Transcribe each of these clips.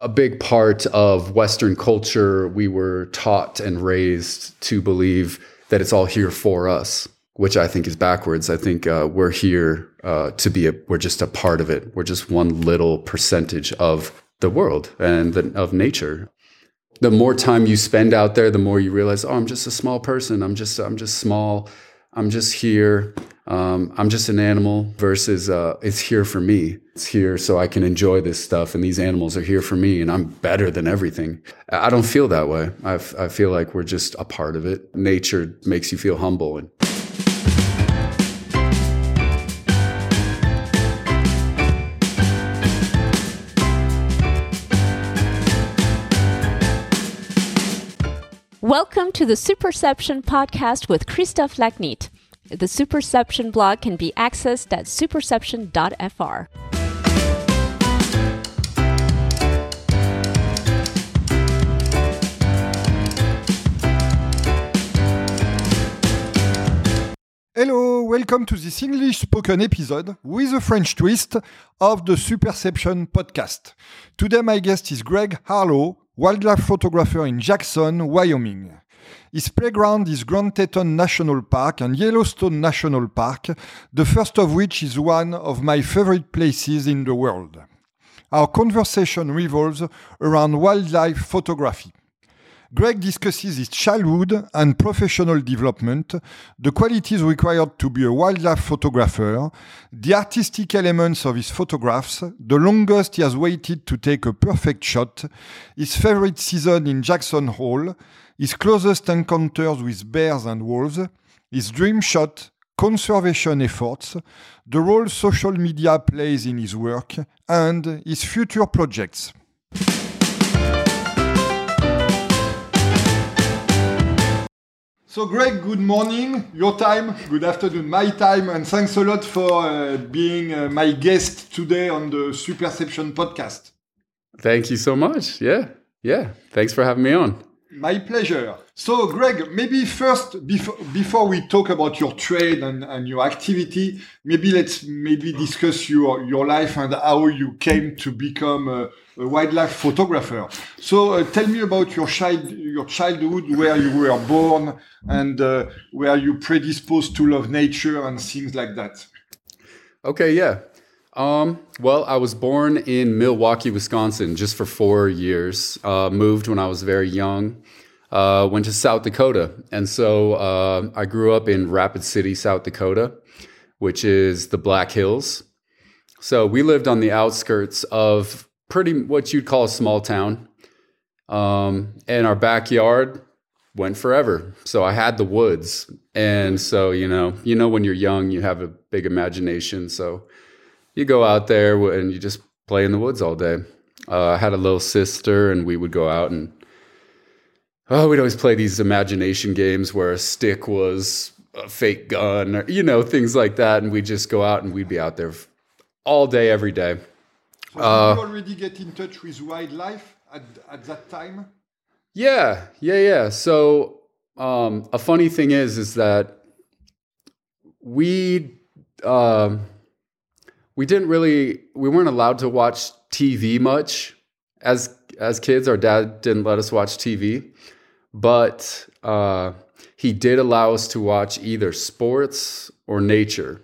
a big part of Western culture. We were taught and raised to believe that it's all here for us, which I think is backwards. I think uh, we're here uh, to be a, we're just a part of it. We're just one little percentage of the world and the, of nature. The more time you spend out there, the more you realize, oh, I'm just a small person. I'm just, I'm just small. I'm just here. Um, I'm just an animal versus uh, it's here for me. It's here so I can enjoy this stuff, and these animals are here for me, and I'm better than everything. I don't feel that way. I, f- I feel like we're just a part of it. Nature makes you feel humble. And Welcome to the Superception podcast with Christophe Lachnitt. The Superception blog can be accessed at superception.fr. Hello, welcome to this English spoken episode with a French twist of the Superception podcast. Today, my guest is Greg Harlow, wildlife photographer in Jackson, Wyoming. His playground is Grand Teton National Park and Yellowstone National Park, the first of which is one of my favorite places in the world. Our conversation revolves around wildlife photography. Greg discusses his childhood and professional development, the qualities required to be a wildlife photographer, the artistic elements of his photographs, the longest he has waited to take a perfect shot, his favorite season in Jackson Hole, his closest encounters with bears and wolves, his dream shot, conservation efforts, the role social media plays in his work, and his future projects. So, Greg, good morning, your time, good afternoon, my time, and thanks a lot for uh, being uh, my guest today on the Superception podcast. thank you so much. Yeah. Yeah. Thanks for having me on. My pleasure. So, Greg, maybe first, before, before we talk about your trade and, and your activity, maybe let's maybe discuss your, your life and how you came to become a, a wildlife photographer. So, uh, tell me about your child, your childhood, where you were born, and uh, where you predisposed to love nature and things like that. Okay, yeah. Um, well, I was born in Milwaukee, Wisconsin, just for four years. Uh, moved when I was very young. Uh, went to South Dakota, and so uh, I grew up in Rapid City, South Dakota, which is the Black Hills. So we lived on the outskirts of pretty what you'd call a small town, um, and our backyard went forever. So I had the woods, and so you know, you know, when you're young, you have a big imagination. So you go out there and you just play in the woods all day. Uh, I had a little sister, and we would go out and oh, we'd always play these imagination games where a stick was a fake gun, or you know, things like that. And we'd just go out and we'd be out there all day, every day. So, did you already get in touch with wildlife at, at that time? Yeah, yeah, yeah. So um, a funny thing is, is that we um, we didn't really we weren't allowed to watch TV much as as kids. Our dad didn't let us watch TV, but uh, he did allow us to watch either sports or nature.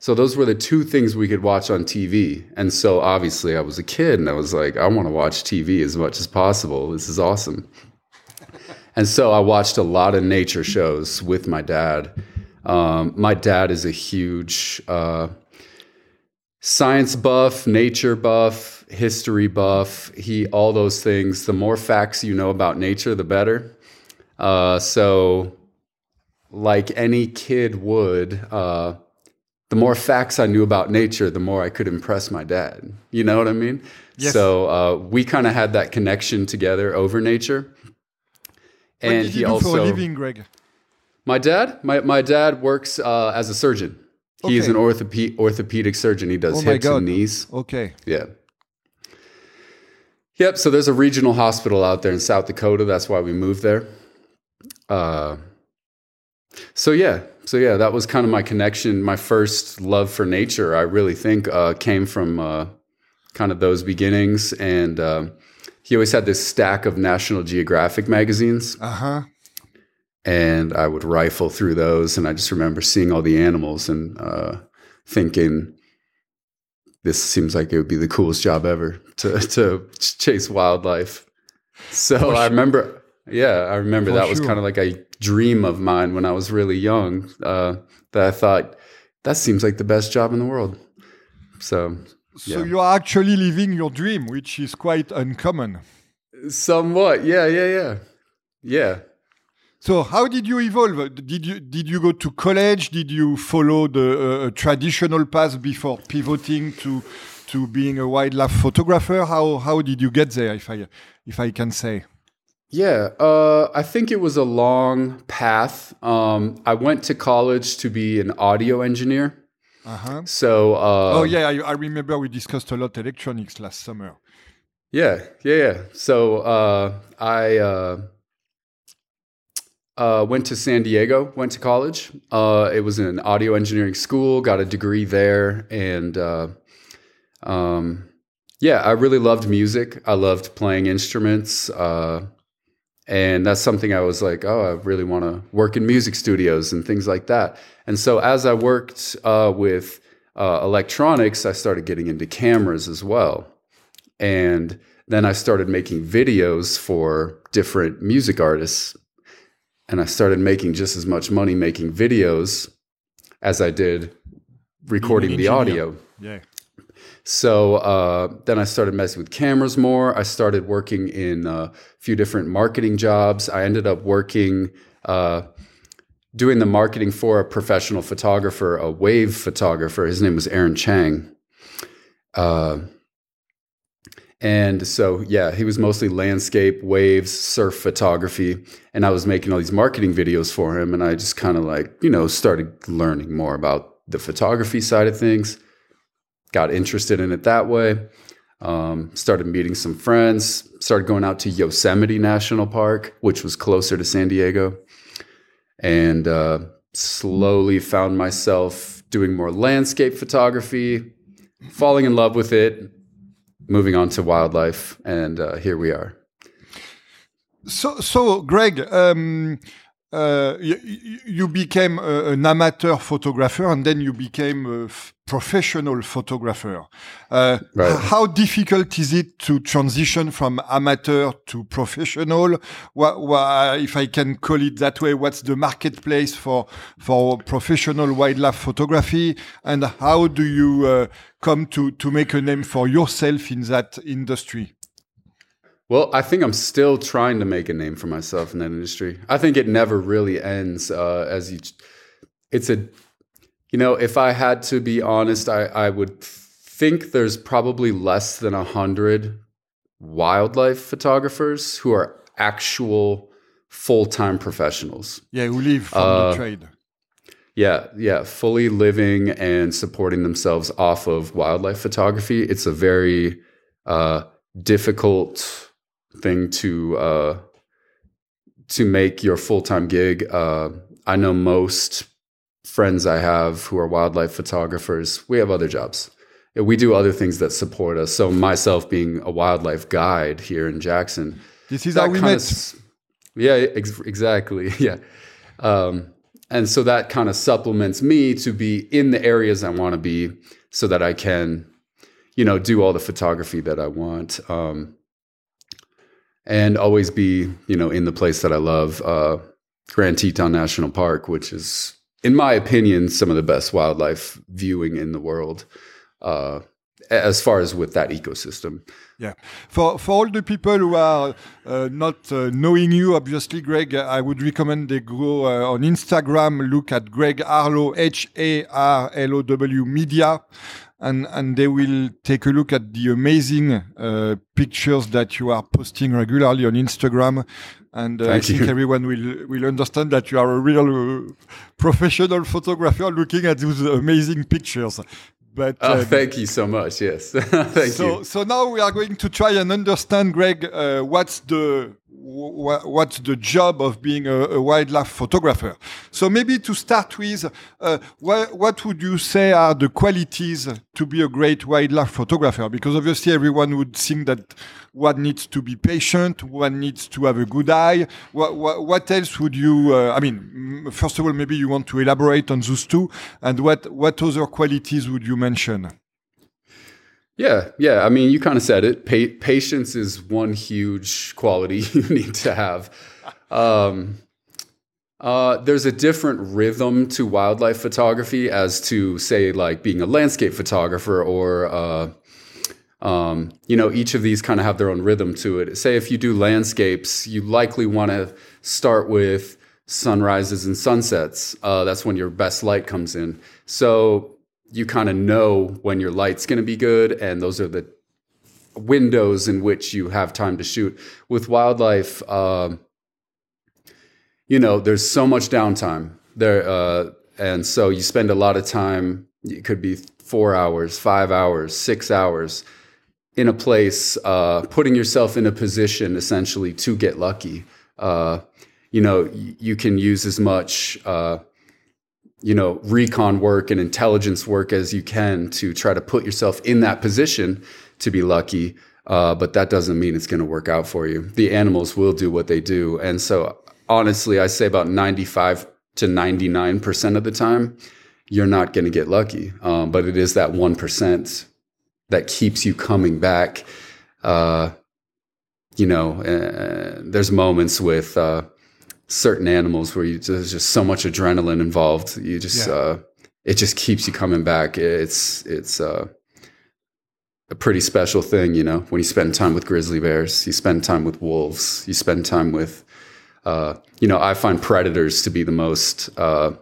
So those were the two things we could watch on TV. And so obviously I was a kid and I was like, I want to watch TV as much as possible. This is awesome. and so I watched a lot of nature shows with my dad. Um, my dad is a huge uh, science buff, nature buff, history buff. He all those things. The more facts you know about nature, the better. Uh, so, like any kid would, uh, the more facts I knew about nature, the more I could impress my dad. You know what I mean? Yes. So uh, we kind of had that connection together over nature. what did you do for a living, Greg? my dad, my, my dad works uh, as a surgeon. He is an orthope- orthopedic surgeon. He does Oh hips and knees. Okay. Yeah. Yep. So there's a regional hospital out there in South Dakota. That's why we moved there. Uh, so yeah, so yeah, that was kind of my connection. My first love for nature, I really think, uh, came from uh, kind of those beginnings, and uh, he always had this stack of National Geographic magazines. Uh huh. and I would rifle through those. And I just remember seeing all the animals and uh, thinking, this seems like it would be the coolest job ever to to chase wildlife. So I remember, yeah, I remember For that was kind of like a dream of mine when I was really young. Uh, that I thought that seems like the best job in the world. So So Yeah. you are actually living your dream, which is quite uncommon. somewhat, yeah, yeah, yeah, yeah. So how did you evolve? Did you did you go to college? Did you follow the uh, traditional path before pivoting to to being a wildlife photographer? How how did you get there? If I if I can say. Yeah, uh, I think it was a long path. Um, I went to college to be an audio engineer. Uh huh. So, uh, oh yeah, I, I remember we discussed a lot electronics last summer. yeah, yeah, yeah. So uh, I uh, uh, went to San Diego, went to college. Uh, it was an audio engineering school, got a degree there, and uh, um, yeah, I really loved music. I loved playing instruments. Uh, and that's something I was like, oh, I really want to work in music studios and things like that. And so as I worked uh, with uh, electronics, I started getting into cameras as well. And then I started making videos for different music artists. And I started making just as much money making videos as I did recording the audio. Yeah. So uh, then I started messing with cameras more. I started working in a few different marketing jobs. I ended up working uh, doing the marketing for a professional photographer, a wave photographer. His name was Aaron Chang. Uh, and so, yeah, he was mostly landscape, waves, surf photography. And I was making all these marketing videos for him. And I just kind of like, you know, started learning more about the photography side of things got interested in it that way. Um, started meeting some friends. Started going out to Yosemite National Park, which was closer to San Diego, and uh, slowly found myself doing more landscape photography, falling in love with it, moving on to wildlife, and uh, here we are. So, so Greg, um, uh, you, you became an amateur photographer and then you became a professional photographer. Uh, Right. How difficult is it to transition from amateur to professional? What, what, if I can call it that way, what's the marketplace for for professional wildlife photography, and how do you uh, come to to make a name for yourself in that industry? Well, I think I'm still trying to make a name for myself in that industry. I think it never really ends. Uh, as you, it's a, you know, if I had to be honest, I I would think there's probably less than a hundred wildlife photographers who are actual full time professionals. Yeah, who live from Uh, the trade. Yeah, yeah, fully living and supporting themselves off of wildlife photography. It's a very uh, difficult thing to uh, to make your full time gig. Uh, I know most friends I have who are wildlife photographers. We have other jobs. We do other things that support us. So myself being a wildlife guide here in Jackson, This is that how we kinda yeah, ex- exactly. Yeah. Um, and so that kind of supplements me to be in the areas I want to be so that I can, you know, do all the photography that I want. Um, and always be, you know, in the place that I love, uh, Grand Teton National Park, which is, in my opinion, some of the best wildlife viewing in the world, uh, as far as with that ecosystem. Yeah. For for all the people who are uh, not uh, knowing you, obviously, Greg, I would recommend they go uh, on Instagram, look at Greg Harlow, H A R L O W Media, and and they will take a look at the amazing uh, pictures that you are posting regularly on Instagram. And uh, I think you. everyone will will understand that you are a real uh, professional photographer looking at those amazing pictures. But Oh, uh, thank you so much. Yes. thank so, you. So so now we are going to try and understand, Greg, uh, what's the what's the job of being a, a, wildlife photographer. So maybe to start with, uh, wh- what would you say are the qualities to be a great wildlife photographer? Because obviously everyone would think that one needs to be patient, one needs to have a good eye. What, what, else would you? Uh, I mean, first of all, maybe you want to elaborate on those two, and what what other qualities would you mention? Yeah, yeah. I mean, you kind of said it. Pa- patience is one huge quality you need to have. Um, uh, there's a different rhythm to wildlife photography as to, say, like being a landscape photographer or, uh, um, you know, each of these kind of have their own rhythm to it. Say, if you do landscapes, you likely want to start with sunrises and sunsets. Uh, that's when your best light comes in. So you kind of know when your light's going to be good, and those are the windows in which you have time to shoot. With wildlife, uh, you know, there's so much downtime there, uh, and so you spend a lot of time. It could be four hours, five hours, six hours in a place, uh, putting yourself in a position essentially to get lucky. Uh, you know, you can use as much uh, you know recon work and intelligence work as you can to try to put yourself in that position to be lucky uh, but that doesn't mean it's going to work out for you. The animals will do what they do and so honestly i say about 95 to 99% of the time you're not going to get lucky um, but it is that 1% that keeps you coming back uh, you know uh, there's moments with uh, certain animals where you, there's just so much adrenaline involved. You just yeah. uh, it just keeps you coming back. It's it's uh, a pretty special thing, you know. When you spend time with grizzly bears, you spend time with wolves, you spend time with, uh, you know, I find predators to be the most uh,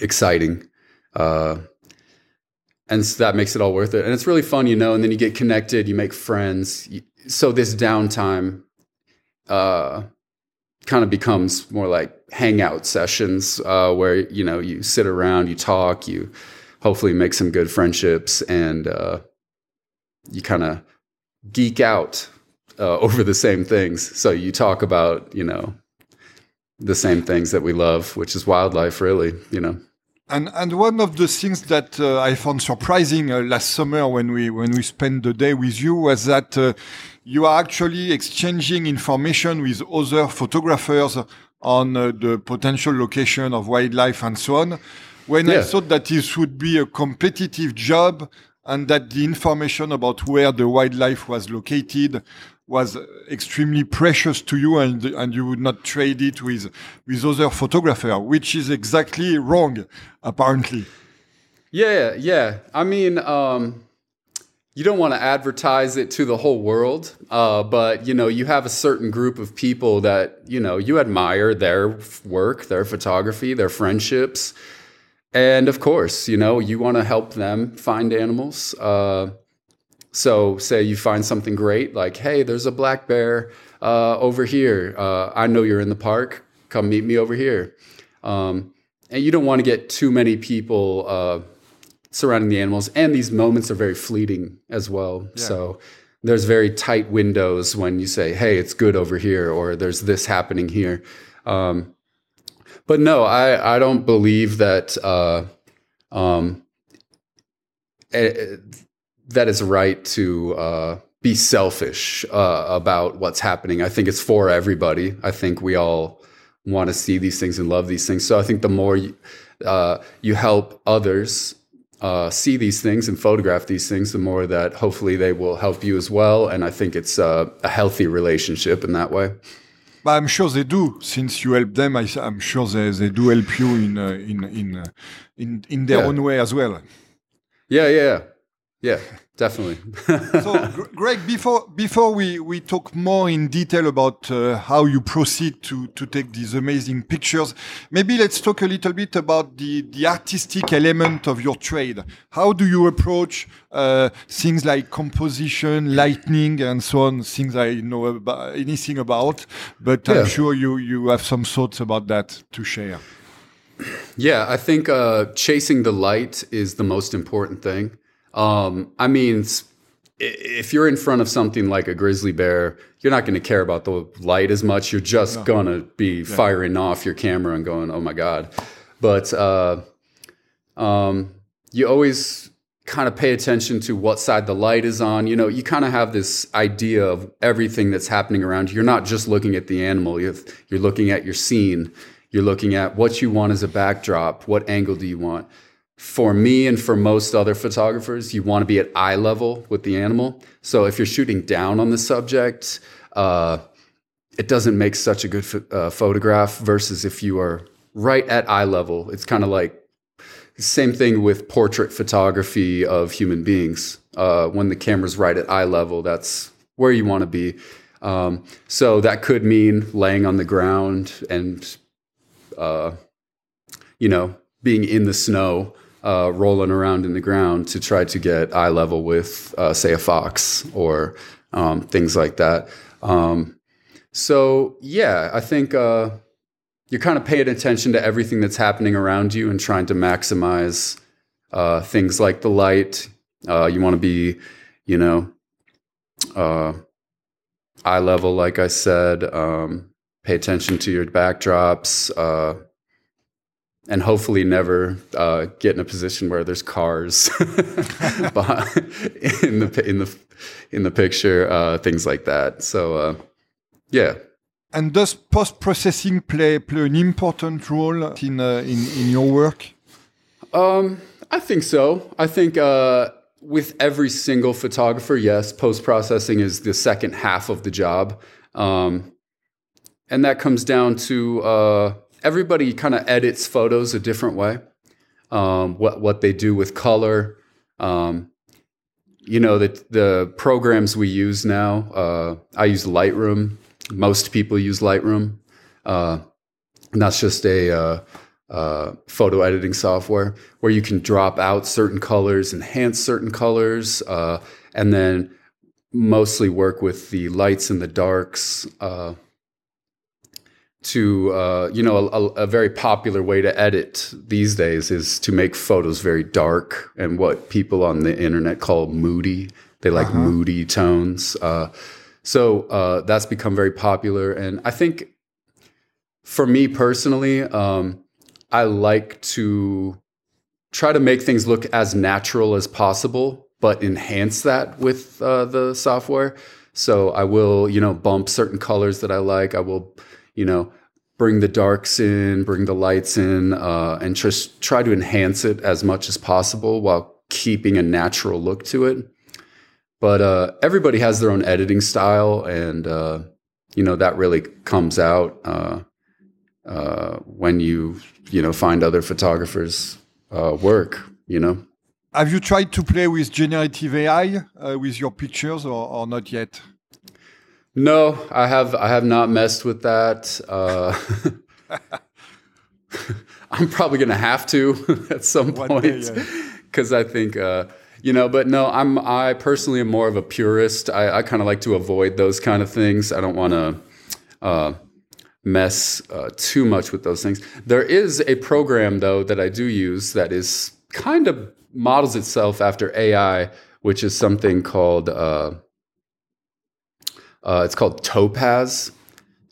exciting. Uh, and so that makes it all worth it. And it's really fun, you know. And then you get connected, you make friends. So this downtime, uh, kind of becomes more like hangout sessions uh, where you know you sit around, you talk, you hopefully make some good friendships, and uh, you kind of geek out uh, over the same things. So you talk about you know the same things that we love, which is wildlife, really. You know. And and one of the things that uh, I found surprising uh, last summer when we when we spent the day with you was that uh, you are actually exchanging information with other photographers on uh, the potential location of wildlife and so on. When yeah. I thought that this would be a competitive job and that the information about where the wildlife was located was extremely precious to you and, and you would not trade it with, with other photographer, which is exactly wrong, apparently. Yeah, yeah. I mean, um, you don't want to advertise it to the whole world, uh, but you know you have a certain group of people that you know you admire their work, their photography, their friendships, and of course you know you want to help them find animals. Uh, so say you find something great, like hey, there's a black bear uh, over here. Uh, I know you're in the park. Come meet me over here. Um, and you don't want to get too many people uh, surrounding the animals. And these moments are very fleeting as well. Yeah. So there's very tight windows when you say, hey, it's good over here, or there's this happening here. Um, but no, I, I don't believe that uh, um, eh, that is right to uh, be selfish uh, about what's happening. I think it's for everybody. I think we all want to see these things and love these things. So I think the more you, uh, you help others uh, see these things and photograph these things, the more that hopefully they will help you as well. And I think it's uh, a healthy relationship in that way. But I'm sure they do, since you help them. I, am sure they, they do help you in uh, in in, uh, in in their yeah. own way as well. Yeah, yeah, yeah, definitely. so, Greg, before before we, we talk more in detail about uh, how you proceed to to take these amazing pictures, maybe let's talk a little bit about the the artistic element of your trade. How do you approach uh, things like composition, lighting, and so on? Things I know about, anything about, but yeah. I'm sure you you have some thoughts about that to share. Yeah, I think uh, chasing the light is the most important thing. Um, I mean, if you're in front of something like a grizzly bear, you're not going to care about the light as much. You're just no. going to be yeah. firing off your camera and going, "Oh my god!" But uh, um, you always kind of pay attention to what side the light is on. You know, you kind of have this idea of everything that's happening around you. You're not just looking at the animal, you're, you're looking at your scene. You're looking at what you want as a backdrop. What angle do you want? For me and for most other photographers, you want to be at eye level with the animal. So if you're shooting down on the subject, uh, it doesn't make such a good uh, photograph versus if you are right at eye level. It's kind of like the same thing with portrait photography of human beings. Uh, when the camera's right at eye level, that's where you want to be. Um, so that could mean laying on the ground and, uh, you know, being in the snow, uh, rolling around in the ground to try to get eye level with, uh, say, a fox or um, things like that. Um, so yeah, I think uh, you're kind of paying attention to everything that's happening around you and trying to maximize uh, things like the light. Uh, you want to be, you know, uh, eye level, like I said. Um, pay attention to your backdrops, and hopefully never uh, get in a position where there's cars in the in the in the picture, uh, things like that. So, yeah, and does post processing play play an important role in uh, in in your work? Um, I think so. I think uh, with every single photographer, yes, post processing is the second half of the job, um, and that comes down to uh, everybody kind of edits photos a different way. Um, what what they do with color. Um, you know the the programs we use now. Uh, I use Lightroom most people use Lightroom. Uh, and that's just a uh, uh, photo editing software where you can drop out certain colors, enhance certain colors, uh, and then mostly work with the lights and the darks. Uh, to uh, you know, a, a, very popular way to edit these days is to make photos very dark and what people on the internet call moody. They like uh-huh. moody tones. So uh, that's become very popular. And I think for me personally, um, I like to try to make things look as natural as possible, but enhance that with uh, the software. So I will, you know, bump certain colors that I like. I will, you know, bring the darks in, bring the lights in, uh, and just try to enhance it as much as possible while keeping a natural look to it. But uh, everybody has their own editing style, and uh, you know that really comes out uh, uh when you you know find other photographers' uh, work. You know. Have you tried to play with generative AI with your pictures, or, or, not yet? No, I have. I have not messed with that. I'm probably going to have to at some One point because yeah. I think you know but no i'm i personally am more of a purist i, I kind of like to avoid those kind of things i don't want to uh, mess uh, too much with those things there is a program though that i do use that is kind of models itself after ai which is something called uh, it's called topaz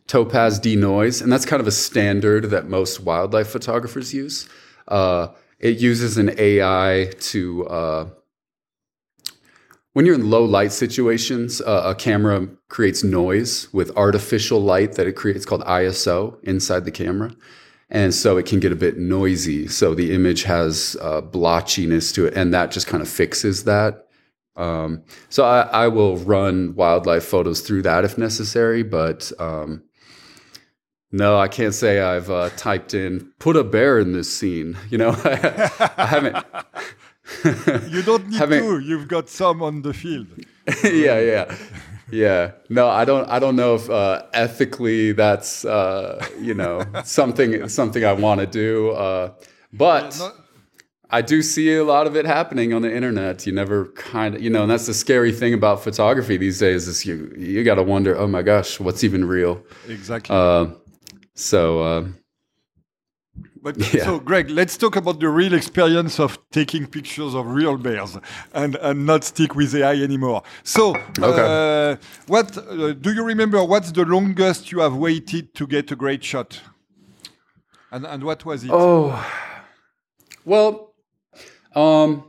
topaz denoise and that's kind of a standard that most wildlife photographers use uh, it uses an ai to uh, when you're in low light situations, uh, a camera creates noise with artificial light that it creates called ISO inside the camera. And so it can get a bit noisy. So the image has uh, blotchiness to it, and that just kind of fixes that. Um, so I, I, will run wildlife photos through that if necessary, but um, no, I can't say I've uh, typed in "put a bear in this scene." You know, I haven't. you don't need to. You've got some on the field. yeah, yeah, yeah. No, I don't. I don't know if uh, ethically that's uh, you know something something I want to do. Uh, but not, I do see a lot of it happening on the internet. You never kind of you know, and that's the scary thing about photography these days is you you got to wonder, oh my gosh, what's even real? Exactly. Uh, so uh, But Yeah. so, Greg, let's talk about the real experience of taking pictures of real bears and, and not stick with AI anymore. So, uh, what uh, do you remember? What's the longest you have waited to get a great shot? And, and what was it? Oh, well, um,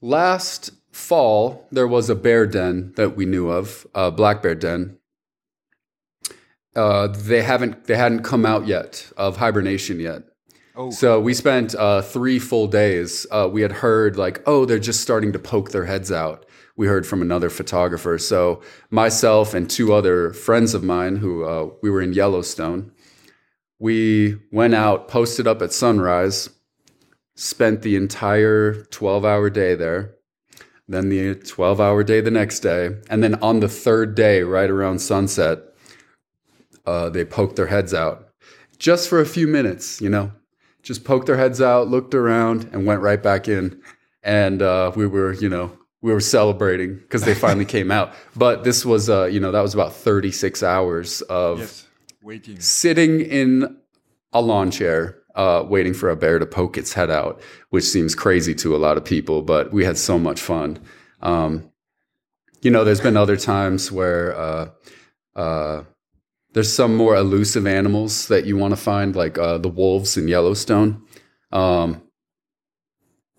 last fall there was a bear den that we knew of, a black bear den. Uh, they haven't they hadn't come out yet of hibernation yet. Oh. So we spent uh, three full days. Uh, we had heard like, oh, they're just starting to poke their heads out. We heard from another photographer. So myself and two other friends of mine who uh, we were in Yellowstone. We went out, posted up at sunrise, spent the entire 12 hour day there, then the 12 hour day the next day. And then on the third day, right around sunset, uh, they poked their heads out just for a few minutes, you know, just poked their heads out, looked around, and went right back in. And uh, we were, you know, we were celebrating because they finally came out. But this was, uh, you know, that was about 36 hours of yes, waiting. sitting in a lawn chair uh, waiting for a bear to poke its head out, which seems crazy to a lot of people, but we had so much fun. Um, you know, there's been other times where uh, uh, there's some more elusive animals that you want to find, like uh, the wolves in Yellowstone. Um,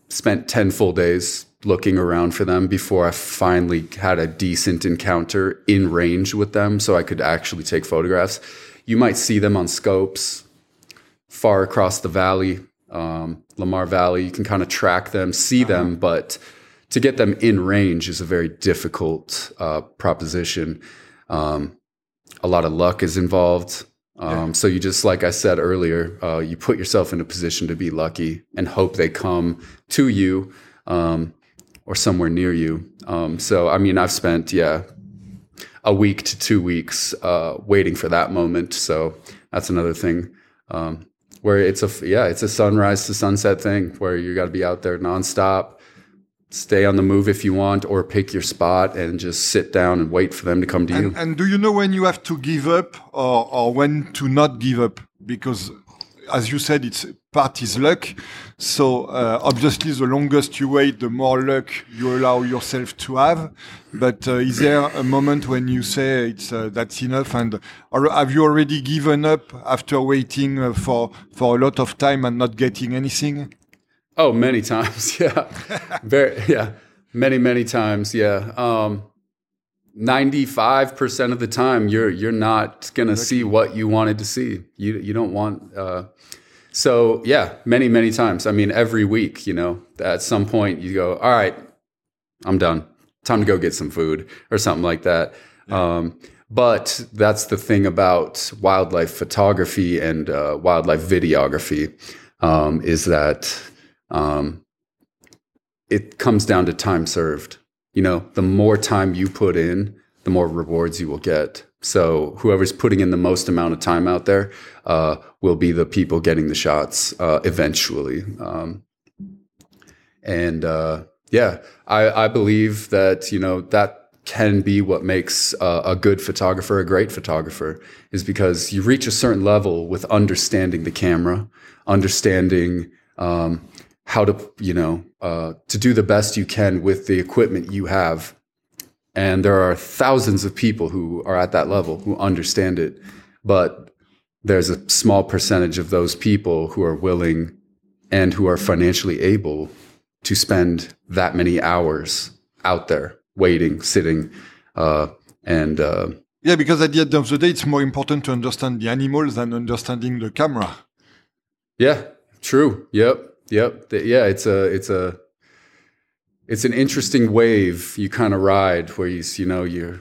spent 10 full days looking around for them before I finally had a decent encounter in range with them so I could actually take photographs. You might see them on scopes far across the valley, um, Lamar Valley. You can kind of track them, see them, but to get them in range is a very difficult uh, proposition. Um, a lot of luck is involved. Um, So you just, like I said earlier, uh, you put yourself in a position to be lucky and hope they come to you um, or somewhere near you. Um, so I mean, I've spent yeah a week to two weeks uh, waiting for that moment. So that's another thing um, where it's a yeah it's a sunrise to sunset thing where you got to be out there nonstop. Stay on the move if you want, or pick your spot and just sit down and wait for them to come to you. And, and do you know when you have to give up or, or when to not give up? Because, as you said, it's part is luck. So uh, obviously, the longest you wait, the more luck you allow yourself to have. But uh, is there a moment when you say it's uh, that's enough? And or have you already given up after waiting uh, for for a lot of time and not getting anything? Oh, many times. Yeah. Very, yeah. Many, many times. Yeah. Um, 95% of the time you're, you're not going to see what you wanted to see. You, you don't want, uh, so yeah, many, many times. I mean, every week, you know, at some point you go, all right, I'm done. Time to go get some food or something like that. Um, but that's the thing about wildlife photography and uh, wildlife videography um, is that um, it comes down to time served. You know, the more time you put in, the more rewards you will get. So whoever's putting in the most amount of time out there uh, will be the people getting the shots uh, eventually. Um, and uh, yeah, I, I believe that you know that can be what makes uh, a good photographer a great photographer is because you reach a certain level with understanding the camera, understanding um, how to you know uh, to do the best you can with the equipment you have. And there are thousands of people who are at that level who understand it, but there's a small percentage of those people who are willing and who are financially able to spend that many hours out there waiting, sitting, uh, and uh, Yeah, because at the end of the day, it's more important to understand the animals than understanding the camera. yeah, true. Yep, yep. Yeah, it's a it's a it's an interesting wave you kind of ride where you you know you're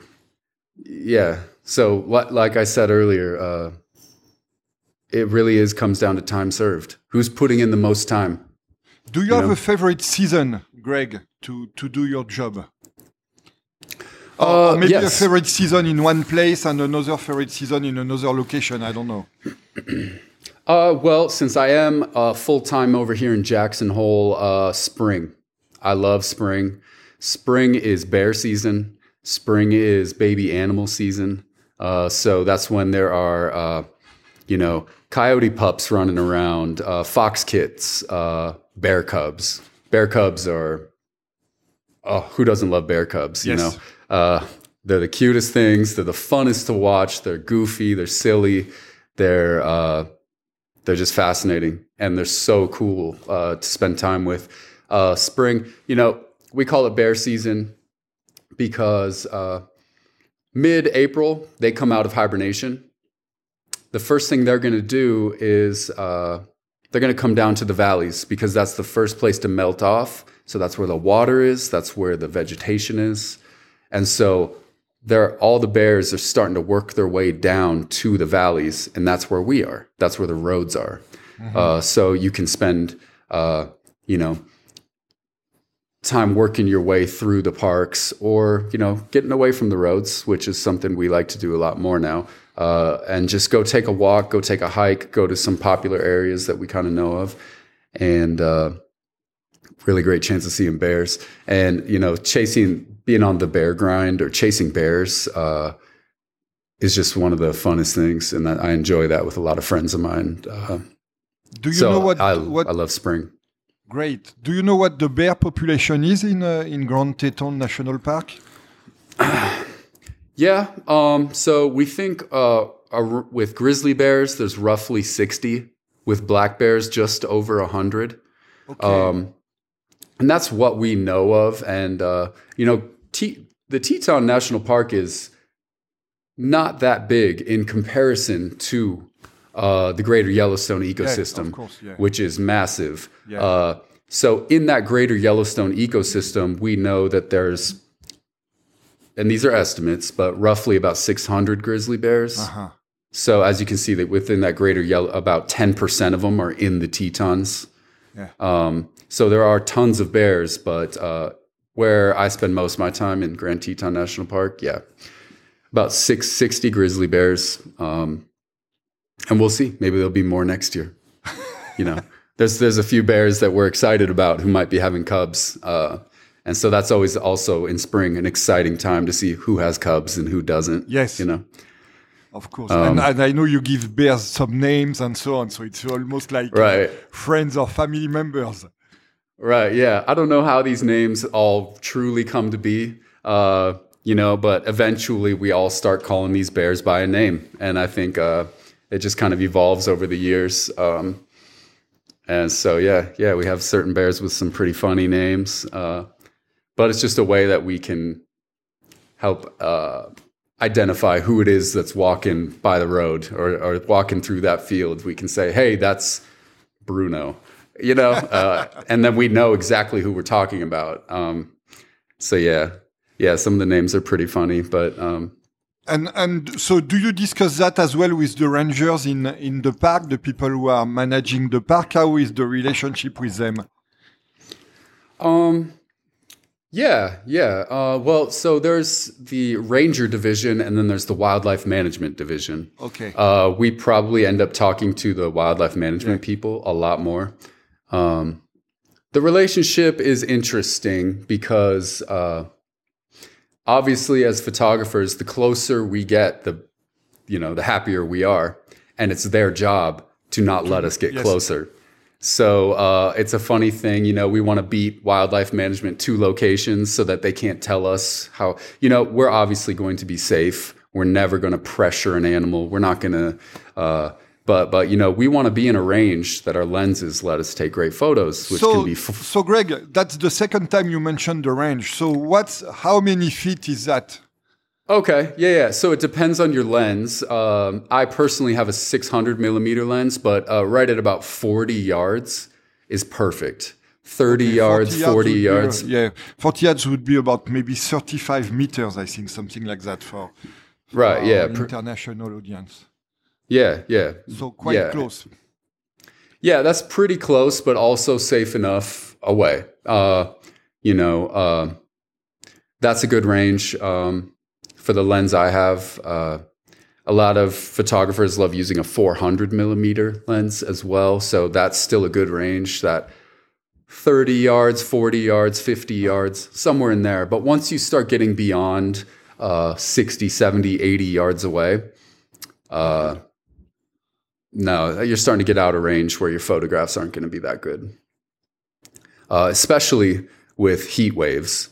yeah. So li- like I said earlier, uh, it really is comes down to time served. Who's putting in the most time? Do you, You have know? a favorite season, Greg, to, to do your job? Or, Uh, or maybe yes. a favorite season in one place and another favorite season in another location. I don't know. Uh, well, since I am uh, full time over here in Jackson Hole, uh, spring. I love spring. Spring is bear season. Spring is baby animal season. Uh, so that's when there are uh, you know, coyote pups running around, uh, fox kits, uh, bear cubs. Bear cubs are, oh, who doesn't love bear cubs? You Yes. know, uh, they're the cutest things. They're the funnest to watch. They're goofy. They're silly. They're uh, they're just fascinating, and they're so cool uh, to spend time with. Uh, spring, you know, we call it bear season because uh, mid-April they come out of hibernation. The first thing they're going to do is uh, they're going to come down to the valleys because that's the first place to melt off. So that's where the water is. That's where the vegetation is, and so they're all the bears are starting to work their way down to the valleys, and that's where we are. That's where the roads are. Uh, so you can spend, uh, you know, time working your way through the parks, or you know, getting away from the roads, which is something we like to do a lot more now. Uh, and just go take a walk, go take a hike, go to some popular areas that we kind of know of, and uh, really great chance of seeing bears. And you know, chasing, being on the bear grind or chasing bears uh, is just one of the funnest things, and I enjoy that with a lot of friends of mine. Uh, Do you so know what I, what I love spring. Great. Do you know what the bear population is in uh, in Grand Teton National Park? Yeah. Um, so we think uh, with grizzly bears, there's roughly 60. With black bears, just over 100. Okay. Um, and that's what we know of. And, uh, you know, T- the Teton National Park is not that big in comparison to uh, the greater Yellowstone ecosystem, course, yeah. which is massive. Yeah. Uh, so, in that greater Yellowstone ecosystem, we know that there's, and these are estimates, but roughly about 600 grizzly bears. uh-huh. So as you can see that within that greater yellow, about 10% of them are in the Tetons. Yeah. Um, so there are tons of bears, but uh, where I spend most of my time in Grand Teton National Park, yeah, about six, 60 grizzly bears. Um, and we'll see. Maybe there'll be more next year. You know, there's there's a few bears that we're excited about who might be having cubs. Uh, and so that's always also in spring an exciting time to see who has cubs and who doesn't. Yes. You know. Of course. and, and I know you give bears some names and so on, so it's almost like uh, Right. friends or family members. Right. Yeah. I don't know how these names all truly come to be, uh, you know, but eventually we all start calling these bears by a name. And I think uh, it just kind of evolves over the years. Um, and so, yeah, yeah, we have certain bears with some pretty funny names. Uh, but it's just a way that we can help uh, identify who it is that's walking by the road or, or walking through that field. We can say, hey, that's Bruno, you know, uh, and then we know exactly who we're talking about. Um, so yeah, yeah, some of the names are pretty funny, but um, And and so, do you discuss that as well with the rangers in in the park, the people who are managing the park? How is the relationship with them? um, yeah, yeah. Uh, well, so there's the ranger division, and then there's the wildlife management division. Okay. Uh, we probably end up talking to the wildlife management people a lot more. Um, the relationship is interesting because uh, obviously, as photographers, the closer we get, the you know, the happier we are, and it's their job to not let us get Yes. closer. So uh, it's a funny thing, you know. We want to beat wildlife management to locations so that they can't tell us how. You know, we're obviously going to be safe. We're never going to pressure an animal. We're not going to. Uh, but but you know, we want to be in a range that our lenses let us take great photos, which so, can be. F- so Greg, that's the second time you mentioned the range. So, what's how many feet is that? Okay, yeah, yeah. So it depends on your lens. Um, I personally have a 600 millimeter lens, but uh, right at about 40 yards is perfect. 30 yards, 40 would be, uh, yards. yeah, 40 yards would be about maybe 35 meters, I think, something like that for, for Right, yeah, international audience. Yeah, yeah. So quite Yeah. close. Yeah, that's pretty close, but also safe enough away. Uh, you know, uh, that's a good range um, for the lens I have. Uh, a lot of photographers love using a 400 millimeter lens as well, so that's still a good range. That 30 yards, 40 yards, 50 yards, somewhere in there. But once you start getting beyond uh, 60, 70, 80 yards away, uh, no, you're starting to get out of range where your photographs aren't going to be that good, uh, especially with heat waves.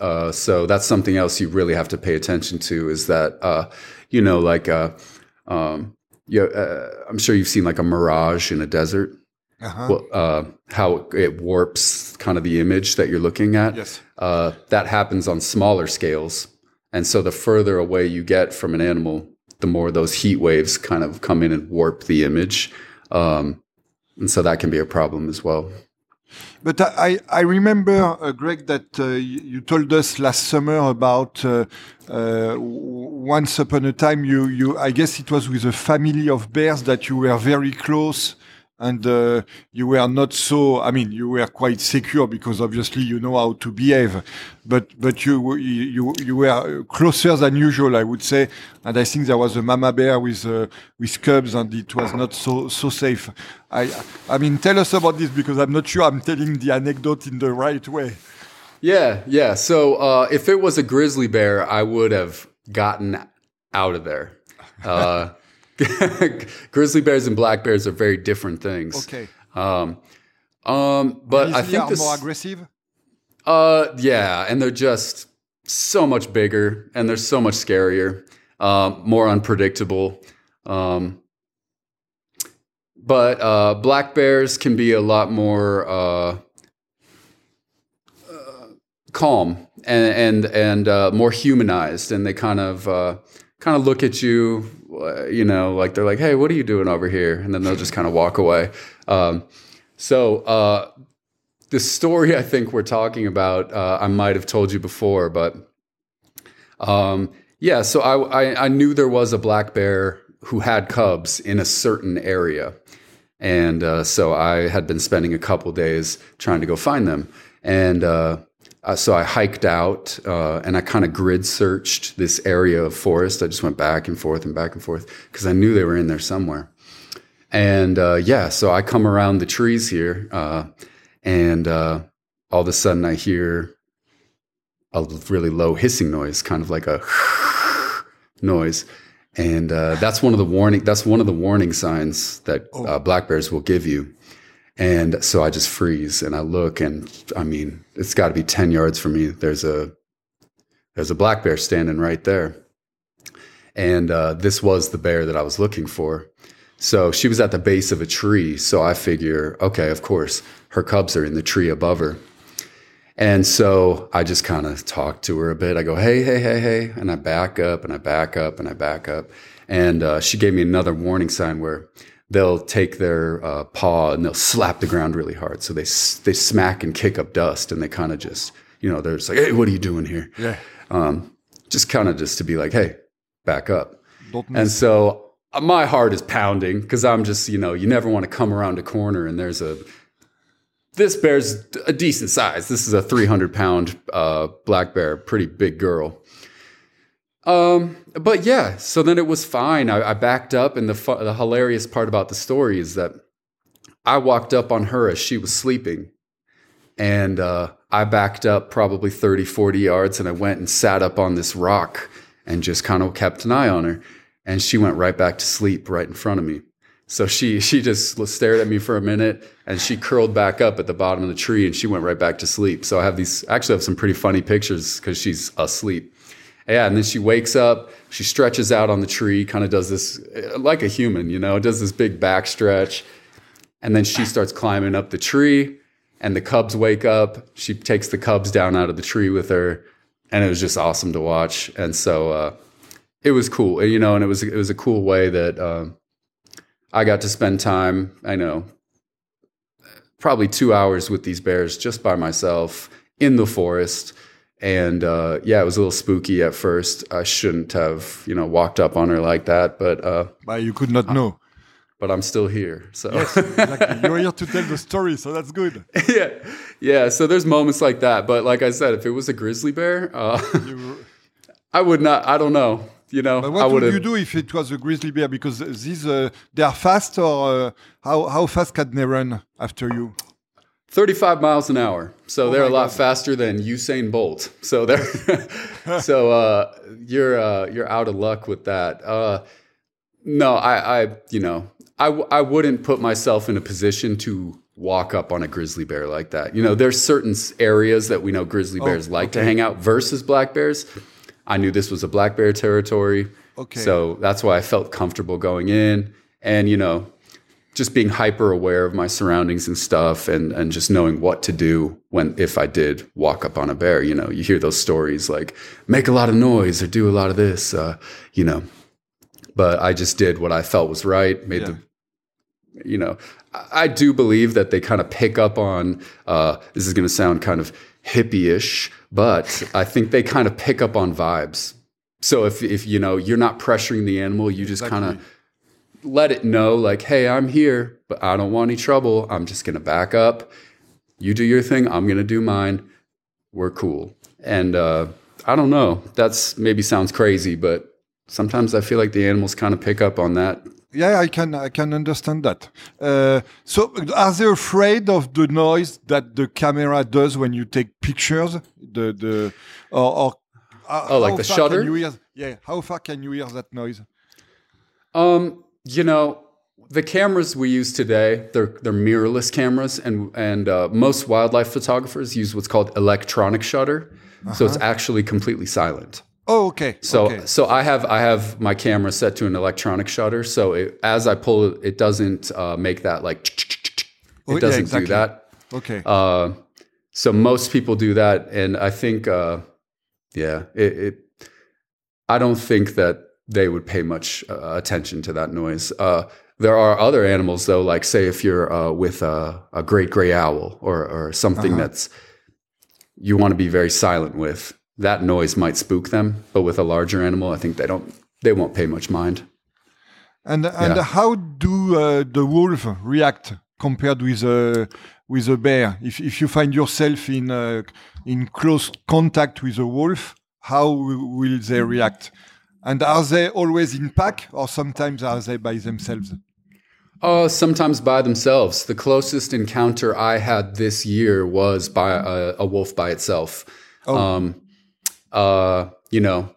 Uh, so that's something else you really have to pay attention to. Is that uh, you know like uh, um, you, uh, I'm sure you've seen like a mirage in a desert. Uh-huh. Well, uh, how it warps kind of the image that you're looking at. yes. Uh, that happens on smaller scales. And so the further away you get from an animal, the more those heat waves kind of come in and warp the image. Um, and so that can be a problem as well. But I, I remember, uh, Greg, that uh, you told us last summer about uh, uh, once upon a time you, you I guess it was with a family of bears that you were very close and uh, you were not so I mean you were quite secure because obviously you know how to behave but but you you you were closer than usual I would say and I think there was a mama bear with uh, with cubs and it was not so so safe I I mean tell us about this because I'm not sure I'm telling the anecdote in the right way Yeah, yeah. So uh, if it was a grizzly bear, I would have gotten out of there. Grizzly bears and black bears are very different things. okay Um, um, but I think this, more aggressive Uh, yeah, and they're just so much bigger and they're so much scarier, um, more unpredictable. Um, but uh, black bears can be a lot more uh, uh, calm and and and uh, more humanized, and they kind of uh, kind of look at you, you know, like they're like, "Hey, what are you doing over here?" And then they'll just kind of walk away. Um, so uh, the story I think we're talking about, uh, I might have told you before, but um, yeah. So I, I I knew there was a black bear who had cubs in a certain area, and uh, so I had been spending a couple days trying to go find them, and uh, so I hiked out uh, and I kind of grid searched this area of forest. I just went back and forth and back and forth because I knew they were in there somewhere. And uh, yeah, so I come around the trees here, uh, and uh, all of a sudden I hear a really low hissing noise, kind of like a noise, and uh, that's one of the warning. That's one of the warning signs that uh, black bears will give you. And so I just freeze and I look, and I mean, it's got to be ten yards from me. There's a there's a black bear standing right there, and uh, this was the bear that I was looking for. So she was at the base of a tree. So I figure, okay, of course, her cubs are in the tree above her. And so I just kind of talk to her a bit. I go, hey, hey, hey, hey. And I back up and I back up and I back up. And uh, she gave me another warning sign where they'll take their uh, paw and they'll slap the ground really hard. So they, they smack and kick up dust and they kind of just, you know, they're just like, hey, what are you doing here? yeah Um, just kind of just to be like, hey, back up. don't And miss so uh, my heart is pounding because I'm just, you know, you never want to come around a corner and there's a, this bear's a decent size. This is a 300 pound uh, black bear, pretty big girl. Um, but yeah, so then it was fine. I, I backed up, and the, fu- the hilarious part about the story is that I walked up on her as she was sleeping, and uh, I backed up probably 30, 40 yards, and I went and sat up on this rock and just kind of kept an eye on her. And she went right back to sleep right in front of me. So she she just stared at me for a minute, and she curled back up at the bottom of the tree, and she went right back to sleep. So I have these actually have some pretty funny pictures because she's asleep. Yeah, and then she wakes up, she stretches out on the tree, kind of does this uh, like a human, you know, does this big back stretch, and then she starts climbing up the tree, and the cubs wake up. She takes the cubs down out of the tree with her, and it was just awesome to watch. And so uh, it was cool, you know, and it was it was a cool way that. Um, I got to spend time, I know, probably two hours with these bears just by myself in the forest. And uh, yeah, it was a little spooky at first. I shouldn't have, you know, walked up on her like that, but uh, but you could not know but I'm still here. So yes exactly. you're here to tell the story so that's good yeah, yeah. So there's moments like that. But like I said, if it was a grizzly bear, uh, You- I would not. I don't know. You know, But I what would you do if it was a grizzly bear? Because these uh, they are fast, or uh, how how fast can they run after you? 35 miles an hour. So they're a Oh lot God. faster than Usain Bolt. So they're so uh, you're uh, you're out of luck with that. Uh, no, I, I you know I, w- I wouldn't put myself in a position to walk up on a grizzly bear like that. You know, there's certain areas that we know grizzly bears like to hang out versus black bears. I knew this was a black bear territory. Okay. So that's why I felt comfortable going in and, you know, just being hyper aware of my surroundings and stuff and, and just knowing what to do when if I did walk up on a bear. You know, you hear those stories like make a lot of noise or do a lot of this, uh, you know. But I just did what I felt was right, made Yeah. the you know, I I do believe that they kind of pick up on. Uh, this is going to sound kind of hippie-ish, but I think they kind of pick up on vibes. So if if you know you're not pressuring the animal, you just kind of let it know, like, "Hey, I'm here, but I don't want any trouble. I'm just going to back up. You do your thing. I'm going to do mine. We're cool." And uh, I don't know. That's maybe sounds crazy, but sometimes I feel like the animals kind of pick up on that Yeah, I can I can understand that. Uh, so, are they afraid of the noise that the camera does when you take pictures? The the or, or uh, Oh, like the shutter? Can you hear, yeah, how far can you hear that noise? Um, you know, the cameras we use today, they're they're mirrorless cameras, and and uh, most wildlife photographers use what's called electronic shutter. So it's actually completely silent. Oh, okay. So okay. so I have I have my camera set to an electronic shutter. So it, as I pull it, it doesn't uh, make that like. It Oh, yeah, doesn't exactly. do that. okay. Uh, so most people do that, and I think, uh, yeah, it, it. I don't think that they would pay much uh, attention to that noise. Uh, there are other animals, though, like say if you're uh, with a, a great gray owl or or something Uh-huh. that's you want to be very silent with. That noise might spook them, but with a larger animal, I think they don't. They won't pay much mind. And and Yeah. how do uh, the wolf react compared with a with a bear? If if you find yourself in uh, in close contact with a wolf, how will they react? And are they always in pack, or sometimes are they by themselves? Uh, sometimes by themselves. The closest encounter I had this year was by a, a wolf by itself. Oh. Um, uh, you know,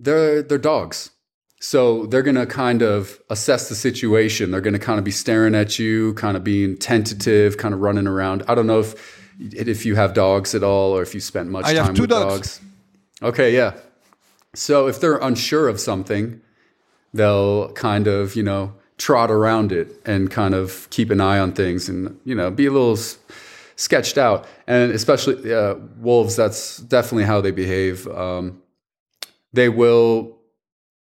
they're they're dogs, so they're gonna kind of assess the situation. They're gonna kind of be staring at you, kind of being tentative, kind of running around. I don't know if if you have dogs at all, or if you spent much I have time two with dogs. dogs. Okay, yeah. So if they're unsure of something, they'll kind of you know trot around it and kind of keep an eye on things and you know be a little s- sketched out. And especially uh, wolves that's definitely how they behave. Um, they will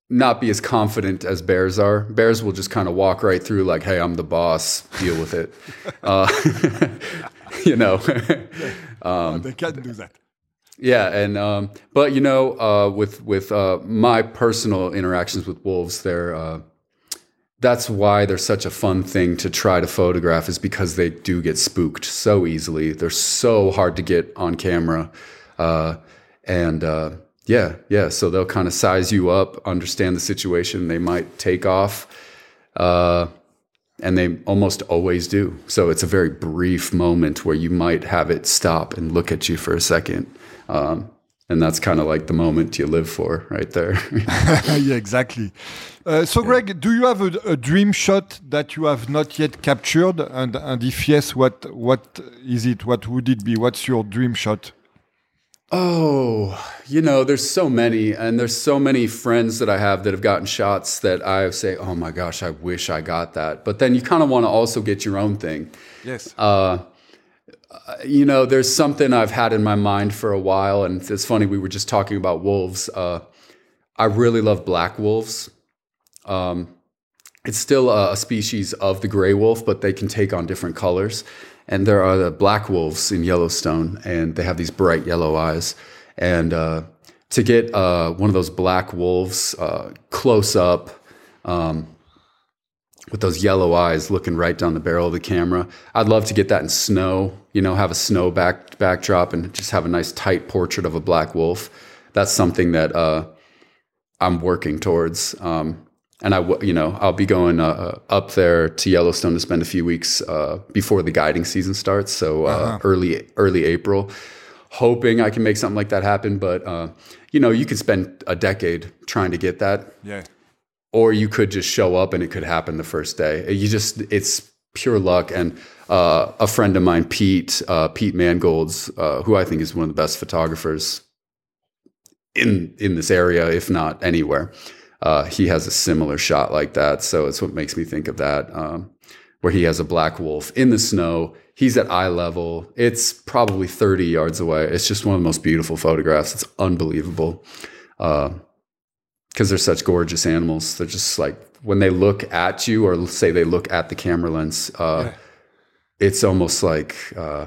not be as confident as bears are. Bears will just kind of walk right through like hey i'm the boss. Deal with it. Uh, you know. Um, they can't do that. Yeah, and um, but you know, uh, with with uh, my personal interactions with wolves, they're uh, that's why they're such a fun thing to try to photograph, is because they do get spooked so easily. They're so hard to get on camera, uh, and uh, yeah, yeah. So they'll kind of size you up, understand the situation. They might take off. And they almost always do. So it's a very brief moment where you might have it stop and look at you for a second. Um, and that's kind of like the moment you live for right there. yeah, exactly. Uh, so, Greg, do you have a, a dream shot that you have not yet captured? And and if yes, what what is it? What would it be? What's your dream shot? Oh, you know, there's so many, and there's so many friends that I have that have gotten shots that I say, oh my gosh, I wish I got that. But then you kind of want to also get your own thing. Yes. Uh, you know, there's something I've had in my mind for a while, and it's funny. We were just talking about wolves. Uh, I really love black wolves. Um, it's still a, a species of the gray wolf, but they can take on different colors. And there are the black wolves in Yellowstone, and they have these bright yellow eyes. And uh, to get uh, one of those black wolves uh, close up, um, with those yellow eyes looking right down the barrel of the camera. I'd love to get that in snow, you know, have a snow back backdrop and just have a nice tight portrait of a black wolf. That's something that uh, I'm working towards. Um, and I, w- you know, I'll be going uh, up there to Yellowstone to spend a few weeks uh, before the guiding season starts. So uh, early early April, hoping I can make something like that happen. But uh, you know, you could spend a decade trying to get that. Yeah. or you could just show up and it could happen the first day. You just it's pure luck. And uh, a friend of mine, Pete uh, Pete Mangolds, uh, who I think is one of the best photographers in in this area, if not anywhere. Uh, he has a similar shot like that, so it's what makes me think of that. Um, where he has a black wolf in the snow. He's at eye level. It's probably 30 yards away. It's just one of the most beautiful photographs. It's unbelievable. Because uh, they're such gorgeous animals. They're just like, when they look at you, or say they look at the camera lens, uh, yeah. it's almost like uh,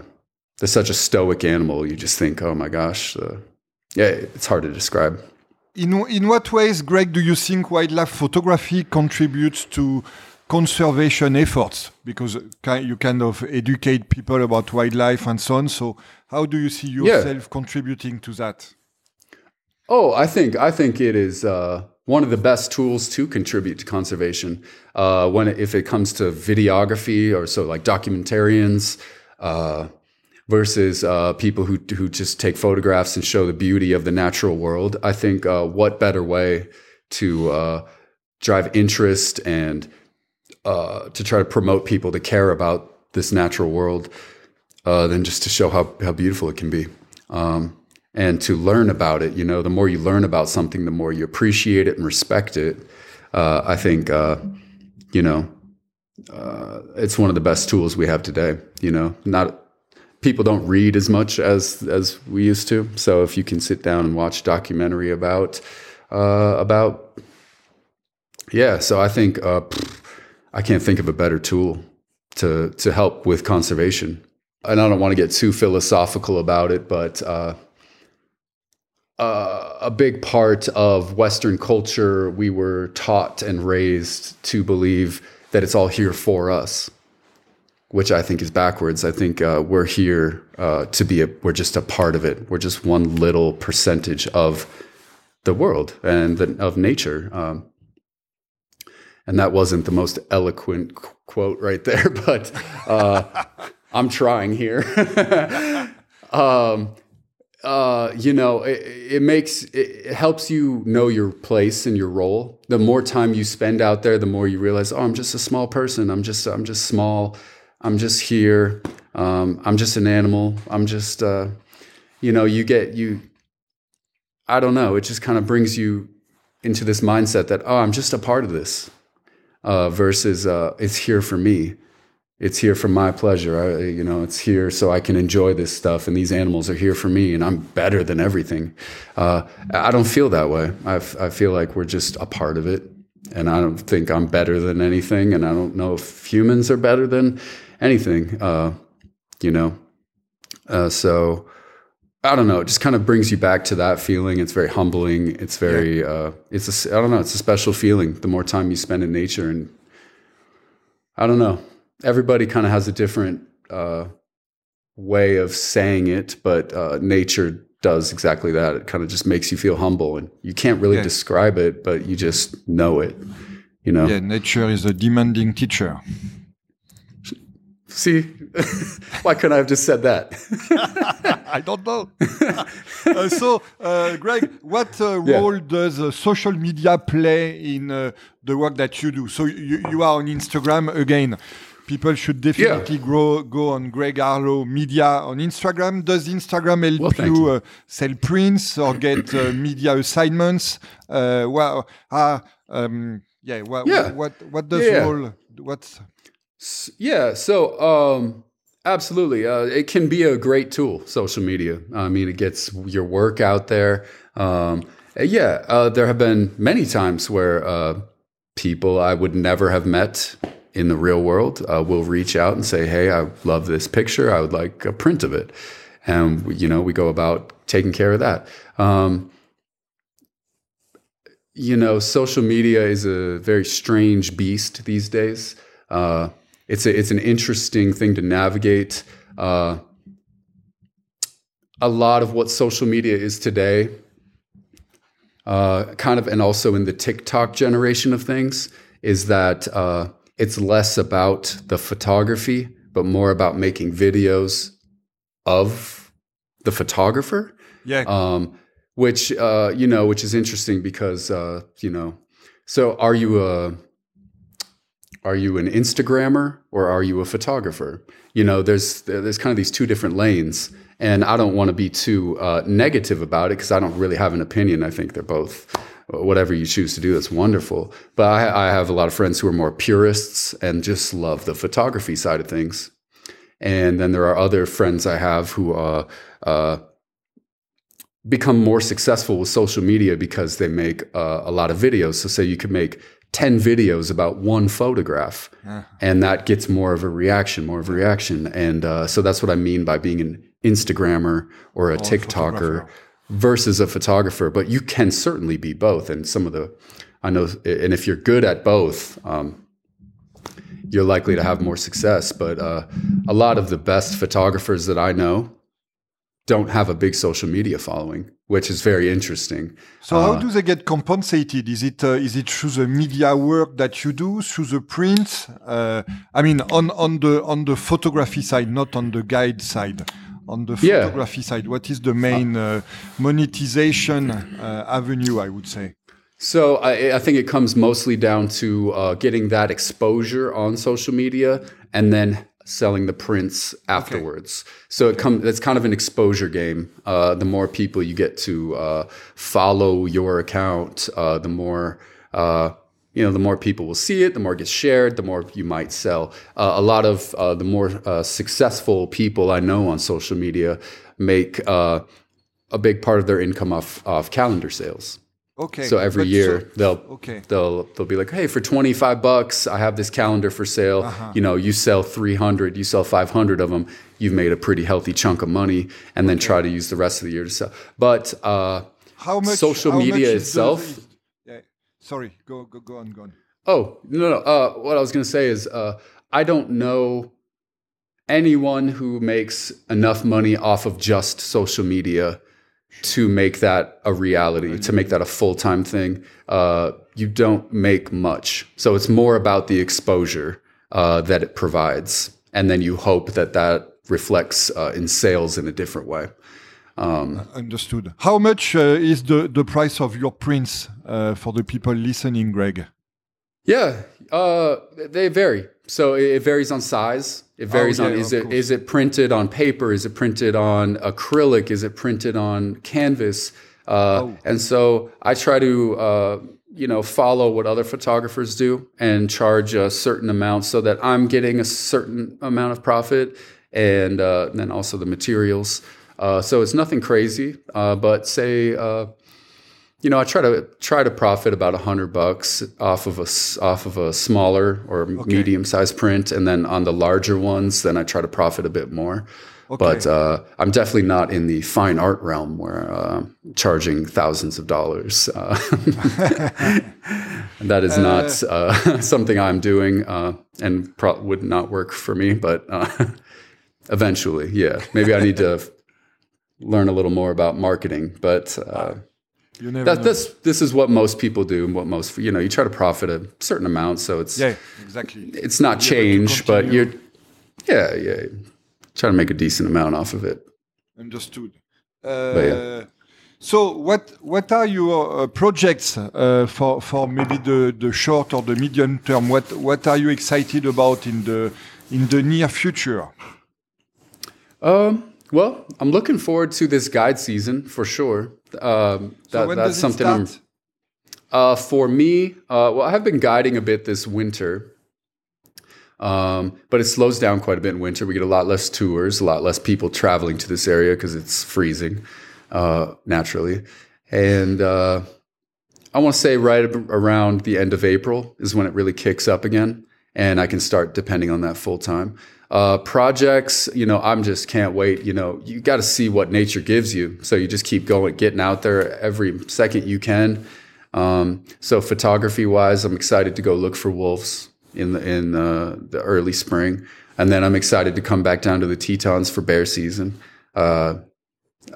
they're such a stoic animal. You just think, oh my gosh. Uh, yeah, it's hard to describe. In, in what ways, Greg, do you think wildlife photography contributes to conservation efforts because you kind of educate people about wildlife and so on. So, how do you see yourself yeah. contributing to that? Oh, I think I think it is uh, one of the best tools to contribute to conservation. Uh, when if it comes to videography or so like documentarians uh, versus uh, people who who just take photographs and show the beauty of the natural world, I think uh, what better way to uh, drive interest and uh, to try to promote people to care about this natural world uh, than just to show how, how beautiful it can be. Um, and to learn about it, you know, the more you learn about something, the more you appreciate it and respect it. Uh, I think, you know, it's one of the best tools we have today. You know, not people don't read as much as as we used to. So if you can sit down and watch documentary about uh, about yeah, so I think uh, I can't think of a better tool to to help with conservation. And I don't want to get too philosophical about it, but uh, uh, a big part of Western culture, we were taught and raised to believe that it's all here for us, which I think is backwards. I think uh, we're here uh, to be a, we're just a part of it. We're just one little percentage of the world and the, of nature. Um, and that wasn't the most eloquent qu- quote right there, but uh, I'm trying here. um, uh, you know, it, it makes it helps you know your place and your role. The more time you spend out there, the more you realize, oh, I'm just a small person. I'm just I'm just small. I'm just here. Um, I'm just an animal. I'm just, uh, you know, you get you. I don't know. It just kind of brings you into this mindset that oh, I'm just a part of this uh, versus uh, it's here for me. It's here for my pleasure. I, you know, it's here so I can enjoy this stuff, and these animals are here for me, and I'm better than everything. Uh, I don't feel that way. I, I feel like we're just a part of it, and I don't think I'm better than anything, and I don't know if humans are better than anything. Uh, you know, uh, so I don't know. It just kind of brings you back to that feeling. It's very humbling. It's very, yeah. uh, it's a, I don't know. It's a special feeling. The more time you spend in nature, and I don't know. Everybody kind of has a different uh, way of saying it, but uh, nature does exactly that. It kind of just makes you feel humble, and you can't really yeah. describe it, but you just know it. You know. Yeah, nature is a demanding teacher. See, why couldn't I have just said that? I don't know. uh, so, uh, Greg, what uh, role yeah. does uh, social media play in uh, the work that you do? So, you, you are on Instagram again. People should definitely yeah. grow, go on Greg Harlow Media on Instagram. Does Instagram help well, you, you. Uh, sell prints or get media assignments? well, um, yeah, what, yeah. what, what does yeah. role? What's yeah. So, um, absolutely. Uh, it can be a great tool, social media. I mean, it gets your work out there. Um, yeah. Uh, there have been many times where uh, people I would never have met in the real world uh, will reach out and say, Hey, I love this picture. I would like a print of it. And, you know, we go about taking care of that. Um, you know, social media is a very strange beast these days. Uh, it's a, it's an interesting thing to navigate. Uh, a lot of what social media is today, uh, kind of, and also in the TikTok generation of things, is that uh, it's less about the photography, but more about making videos of the photographer. Yeah. Um, which uh, you know, which is interesting because uh, you know So are you a are you an Instagrammer or are you a photographer? You know, there's there's kind of these two different lanes, and I don't want to be too uh, negative about it because I don't really have an opinion. I think they're both whatever you choose to do. That's wonderful. But I, I have a lot of friends who are more purists and just love the photography side of things. And then there are other friends I have who uh, uh, become more successful with social media because they make uh, a lot of videos. So, say you could make 10 videos about one photograph, uh-huh. and that gets more of a reaction, more of a reaction. And uh, so that's what I mean by being an Instagrammer or a TikToker versus a photographer. But you can certainly be both. And some of the, I know, and if you're good at both, um, you're likely to have more success. But uh, a lot of the best photographers that I know don't have a big social media following, which is very interesting. So uh, how do they get compensated? Is it uh, is it through the media work that you do, through the print? Uh, I mean, on on the on the photography side, not on the guide side. On the photography yeah. side, what is the main uh, monetization uh, avenue? I would say. So I, I, think it comes mostly down to uh, getting that exposure on social media, and then selling the prints afterwards. Okay. So it comes. It's kind of an exposure game. Uh, the more people you get to uh, follow your account, uh, the more uh, you know. The more people will see it. The more it gets shared. The more you might sell. Uh, a lot of uh, the more successful people I know on social media make a big part of their income off off calendar sales. Okay. So every year so, they'll okay. they'll they'll be like, hey, for twenty five bucks, I have this calendar for sale. Uh-huh. You know, you sell three hundred, you sell five hundred of them, you've made a pretty healthy chunk of money, and then okay. try to use the rest of the year to sell. But uh, how much social media much itself? The, yeah. Sorry, go go go on, go on. Oh no no. Uh, what I was going to say is, uh, I don't know anyone who makes enough money off of just social media to make that a reality, to make that a full time thing, uh, you don't make much. So it's more about the exposure uh, that it provides, and then you hope that that reflects uh, in sales in a different way. Um, Understood. How much uh, is the the price of your prints uh, for the people listening, Greg? Yeah, uh, they vary. So it varies on size. It oh, varies oh, yeah, on is it is it printed on paper? Is it printed on acrylic? Is it printed on canvas? Uh, oh. And so I try to uh, you know follow what other photographers do and charge a certain amount so that I'm getting a certain amount of profit, and uh, then also the materials. Uh, so it's nothing crazy, uh, but say uh, you know, I try to try to profit about a hundred bucks off of a off of a smaller or okay. medium sized print, and then on the larger ones, then I try to profit a bit more. Okay. But uh, I'm definitely not in the fine art realm where uh, charging thousands of dollars. Uh, that is not uh, uh, something I'm doing, uh, and pro- would not work for me. But eventually, yeah, maybe I need to learn a little more about marketing. But you never that, this this is what most people do and what most you know you try to profit a certain amount so it's yeah exactly. it's not you change but you're yeah yeah trying to make a decent amount off of it. Understood. Uh, yeah. so what what are your uh, projects uh, for for maybe the the short or the medium term? What what are you excited about in the in the near future? Um well i'm looking forward to this guide season for sure um, that, so that's something I'm, uh, for me, uh, well, I have been guiding a bit this winter, um, but it slows down quite a bit in winter. We get a lot less tours, a lot less people traveling to this area because it's freezing uh, naturally. And uh, I want to say right around the end of April is when it really kicks up again, and I can start depending on that full time. Uh, projects, you know, I'm just can't wait. You know, you got to see what nature gives you. So you just keep going, getting out there every second you can. Um, so photography wise, I'm excited to go look for wolves in the in uh, the early spring, and then I'm excited to come back down to the Tetons for bear season. Uh,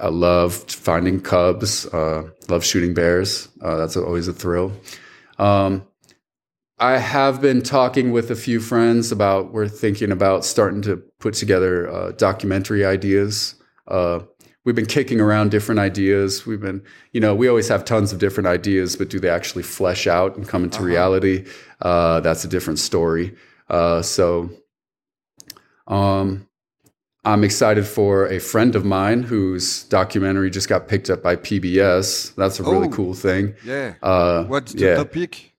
I love finding cubs. Uh, love shooting bears. Uh, that's always a thrill. Um, I have been talking with a few friends about we're thinking about starting to put together uh, documentary ideas. Uh, we've been kicking around different ideas. We've been, you know, we always have tons of different ideas, but do they actually flesh out and come into uh-huh. reality? Uh, that's a different story. Uh, so, um, I'm excited for a friend of mine whose documentary just got picked up by PBS. That's a really oh, cool thing. Yeah. Uh, What's the yeah. topic?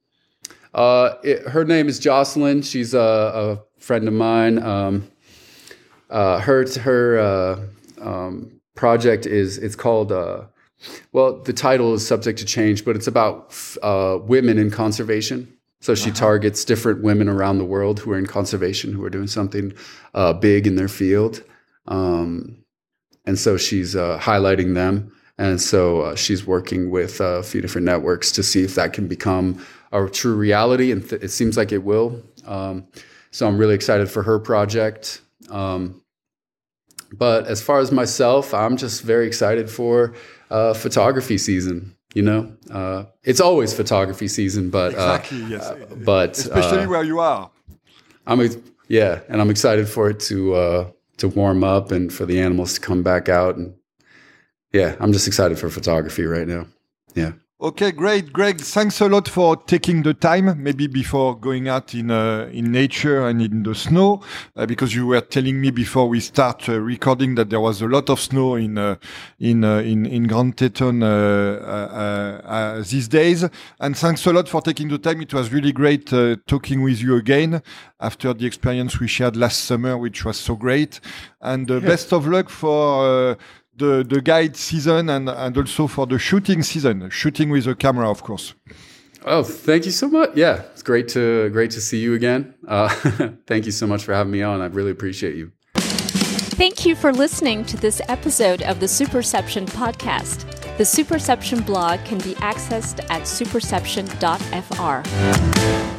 Uh, it, her name is Jocelyn. She's a, a friend of mine. Um, uh, her her uh, um, project is it's called. Uh, well, the title is subject to change, but it's about uh, women in conservation. So she uh-huh. targets different women around the world who are in conservation, who are doing something uh, big in their field. Um, and so she's uh, highlighting them. And so uh, she's working with a few different networks to see if that can become a true reality. And th- it seems like it will. Um, so I'm really excited for her project. Um, but as far as myself, I'm just very excited for uh, photography season. You know, uh, it's always photography season, but uh, exactly, yes. Uh, but especially uh, where you are. I'm yeah, and I'm excited for it to to warm up and for the animals to come back out and yeah, I'm just excited for photography right now. Yeah. Okay, great, Greg. Thanks a lot for taking the time, maybe before going out in uh, in nature and in the snow, uh, because you were telling me before we start uh, recording that there was a lot of snow in uh, in uh, in in Grand Teton uh, these days. And thanks a lot for taking the time. It was really great talking with you again after the experience we shared last summer, which was so great. And yeah. best of luck for the, the guide season and, and also for the shooting season, shooting with a camera, of course. Oh, thank you so much. Yeah, it's great to great to see you again. Uh, thank you so much for having me on. I really appreciate you. Thank you for listening to this episode of the Superception podcast. The Superception blog can be accessed at superception.fr.